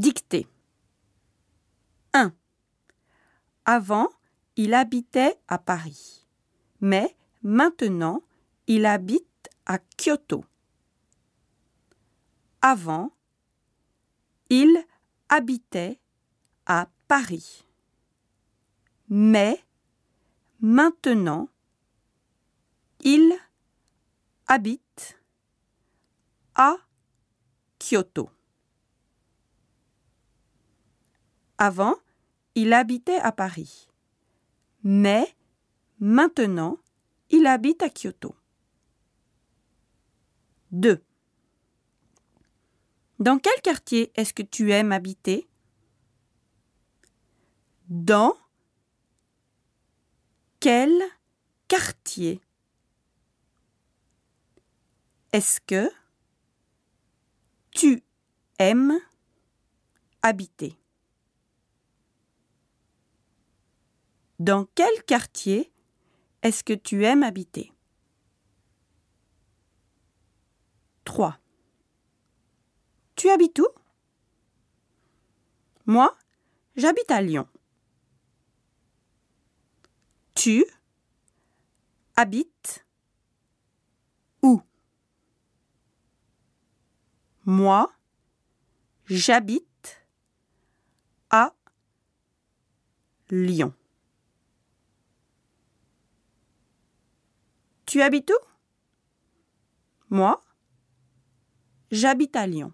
Dictée. 1. Avant, il habitait à Paris, mais maintenant, il habite à Kyoto. Avant, il habitait à Paris, mais maintenant, il habite à Kyoto. Avant, il habitait à Paris. Mais maintenant, il habite à Kyoto. 2. Dans quel quartier est-ce que tu aimes habiter? Dans quel quartier? Est-ce que tu aimes habiter? Dans quel quartier est-ce que tu aimes habiter? 3. Tu habites où? Moi, j'habite à Lyon. Tu habites où? Moi, j'habite à Lyon. Tu habites où? Moi, j'habite à Lyon.